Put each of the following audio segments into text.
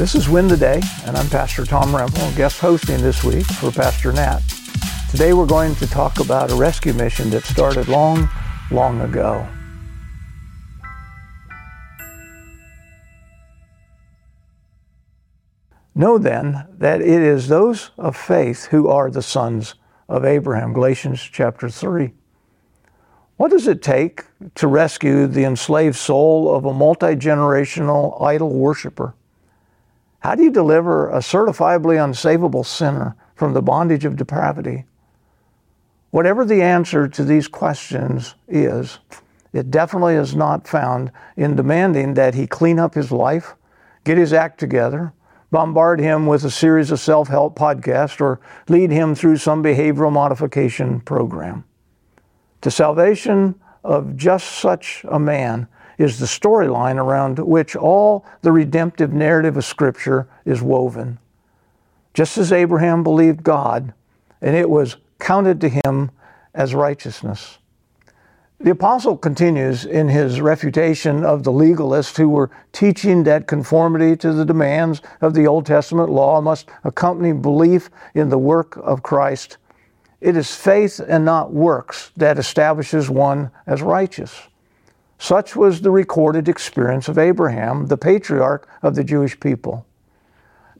This is Win the Day, and I'm Pastor Tom Rempel, guest hosting this week for Pastor Nat. Today we're going to talk about a rescue mission that started long, long ago. Know then that it is those of faith who are the sons of Abraham. Galatians chapter 3. What does it take to rescue the enslaved soul of a multi generational idol worshiper? How do you deliver a certifiably unsavable sinner from the bondage of depravity? Whatever the answer to these questions is, it definitely is not found in demanding that he clean up his life, get his act together, bombard him with a series of self help podcasts, or lead him through some behavioral modification program. The salvation of just such a man is the storyline around which all the redemptive narrative of Scripture is woven. Just as Abraham believed God, and it was counted to him as righteousness. The apostle continues in his refutation of the legalists who were teaching that conformity to the demands of the Old Testament law must accompany belief in the work of Christ. It is faith and not works that establishes one as righteous. Such was the recorded experience of Abraham, the patriarch of the Jewish people.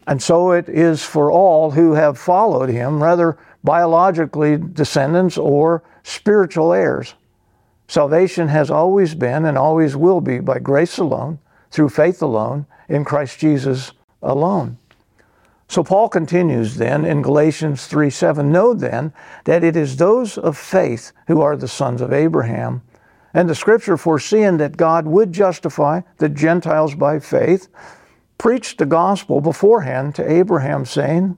And so it is for all who have followed him, whether biologically descendants or spiritual heirs. Salvation has always been and always will be by grace alone, through faith alone, in Christ Jesus alone. So Paul continues then in Galatians 3 7 Know then that it is those of faith who are the sons of Abraham. And the scripture, foreseeing that God would justify the Gentiles by faith, preached the gospel beforehand to Abraham, saying,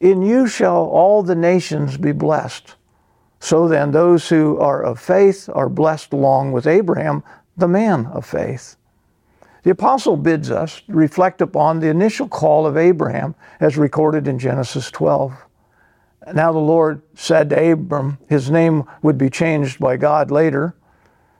In you shall all the nations be blessed. So then, those who are of faith are blessed along with Abraham, the man of faith. The apostle bids us reflect upon the initial call of Abraham as recorded in Genesis 12. Now the Lord said to Abram, his name would be changed by God later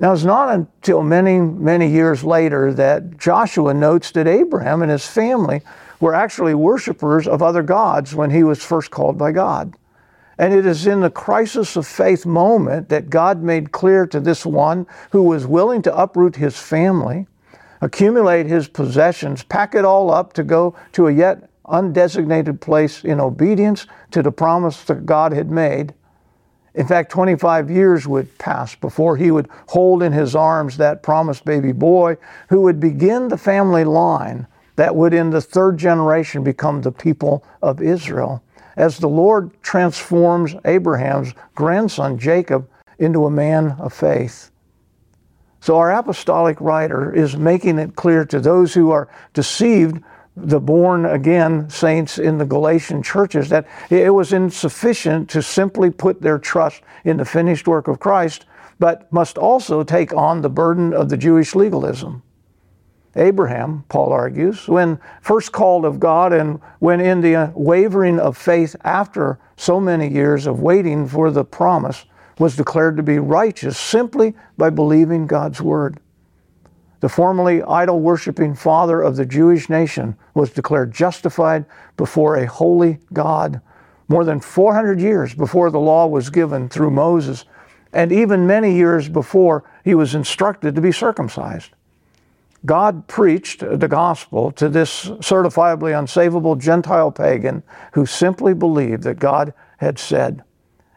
Now, it's not until many, many years later that Joshua notes that Abraham and his family were actually worshippers of other gods when he was first called by God. And it is in the crisis of faith moment that God made clear to this one who was willing to uproot his family, accumulate his possessions, pack it all up to go to a yet undesignated place in obedience to the promise that God had made, in fact, 25 years would pass before he would hold in his arms that promised baby boy who would begin the family line that would, in the third generation, become the people of Israel. As the Lord transforms Abraham's grandson, Jacob, into a man of faith. So, our apostolic writer is making it clear to those who are deceived the born again saints in the Galatian churches that it was insufficient to simply put their trust in the finished work of Christ, but must also take on the burden of the Jewish legalism. Abraham, Paul argues, when first called of God and when in the wavering of faith after so many years of waiting for the promise, was declared to be righteous simply by believing God's word. The formerly idol worshiping father of the Jewish nation was declared justified before a holy God more than 400 years before the law was given through Moses, and even many years before he was instructed to be circumcised. God preached the gospel to this certifiably unsavable Gentile pagan who simply believed that God had said.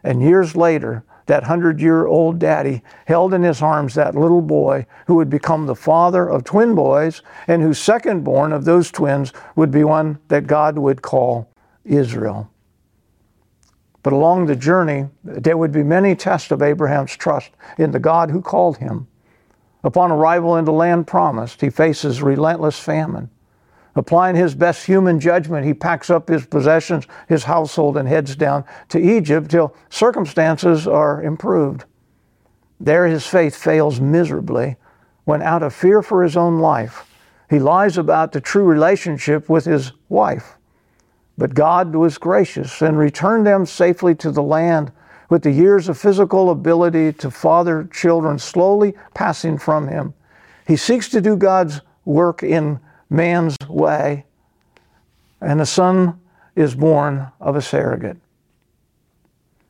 And years later, that hundred year old daddy held in his arms that little boy who would become the father of twin boys and whose second born of those twins would be one that God would call Israel. But along the journey, there would be many tests of Abraham's trust in the God who called him. Upon arrival in the land promised, he faces relentless famine. Applying his best human judgment, he packs up his possessions, his household, and heads down to Egypt till circumstances are improved. There, his faith fails miserably when, out of fear for his own life, he lies about the true relationship with his wife. But God was gracious and returned them safely to the land with the years of physical ability to father children slowly passing from him. He seeks to do God's work in man's way, and a son is born of a surrogate.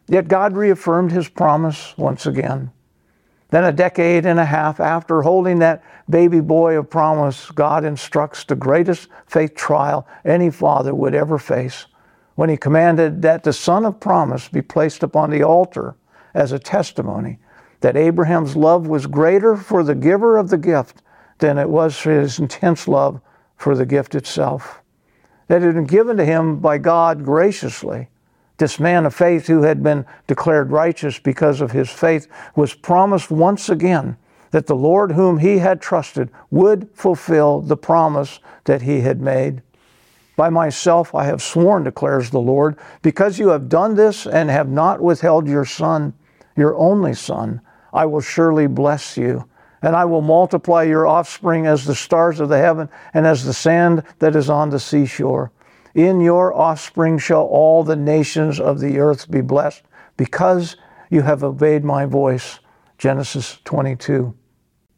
Yet God reaffirmed his promise once again. Then, a decade and a half after holding that baby boy of promise, God instructs the greatest faith trial any father would ever face when he commanded that the son of promise be placed upon the altar as a testimony that Abraham's love was greater for the giver of the gift than it was for his intense love for the gift itself. That had been given to him by God graciously this man of faith who had been declared righteous because of his faith was promised once again that the Lord whom he had trusted would fulfill the promise that he had made. By myself I have sworn, declares the Lord, because you have done this and have not withheld your son, your only son, I will surely bless you. And I will multiply your offspring as the stars of the heaven and as the sand that is on the seashore. In your offspring shall all the nations of the earth be blessed, because you have obeyed my voice. Genesis 22.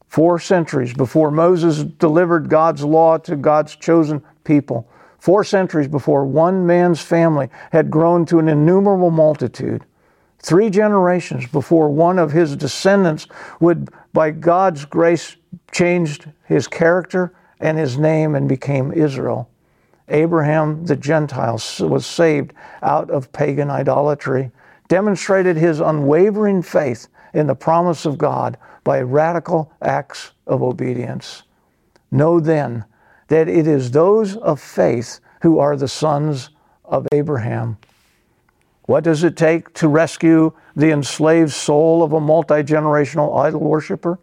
Four centuries before Moses delivered God's law to God's chosen people, four centuries before one man's family had grown to an innumerable multitude, three generations before one of his descendants would, by God's grace, changed his character and his name and became Israel. Abraham the Gentile was saved out of pagan idolatry, demonstrated his unwavering faith in the promise of God by radical acts of obedience. Know then that it is those of faith who are the sons of Abraham. What does it take to rescue the enslaved soul of a multi generational idol worshiper?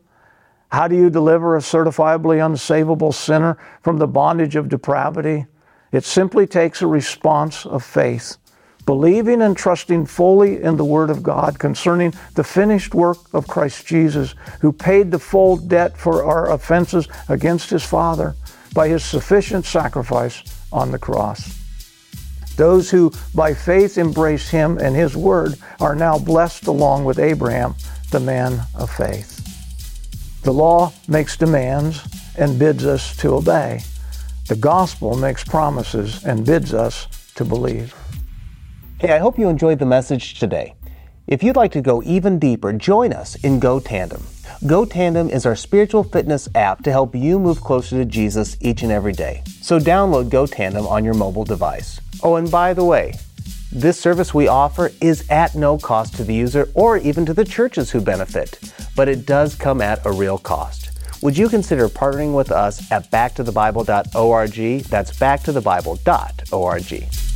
How do you deliver a certifiably unsavable sinner from the bondage of depravity? It simply takes a response of faith, believing and trusting fully in the Word of God concerning the finished work of Christ Jesus, who paid the full debt for our offenses against His Father by His sufficient sacrifice on the cross. Those who by faith embrace Him and His Word are now blessed along with Abraham, the man of faith. The law makes demands and bids us to obey. The gospel makes promises and bids us to believe. Hey, I hope you enjoyed the message today. If you'd like to go even deeper, join us in Go Tandem. Go Tandem is our spiritual fitness app to help you move closer to Jesus each and every day. So download Go Tandem on your mobile device. Oh, and by the way, this service we offer is at no cost to the user or even to the churches who benefit, but it does come at a real cost would you consider partnering with us at backtothebible.org? That's backtothebible.org.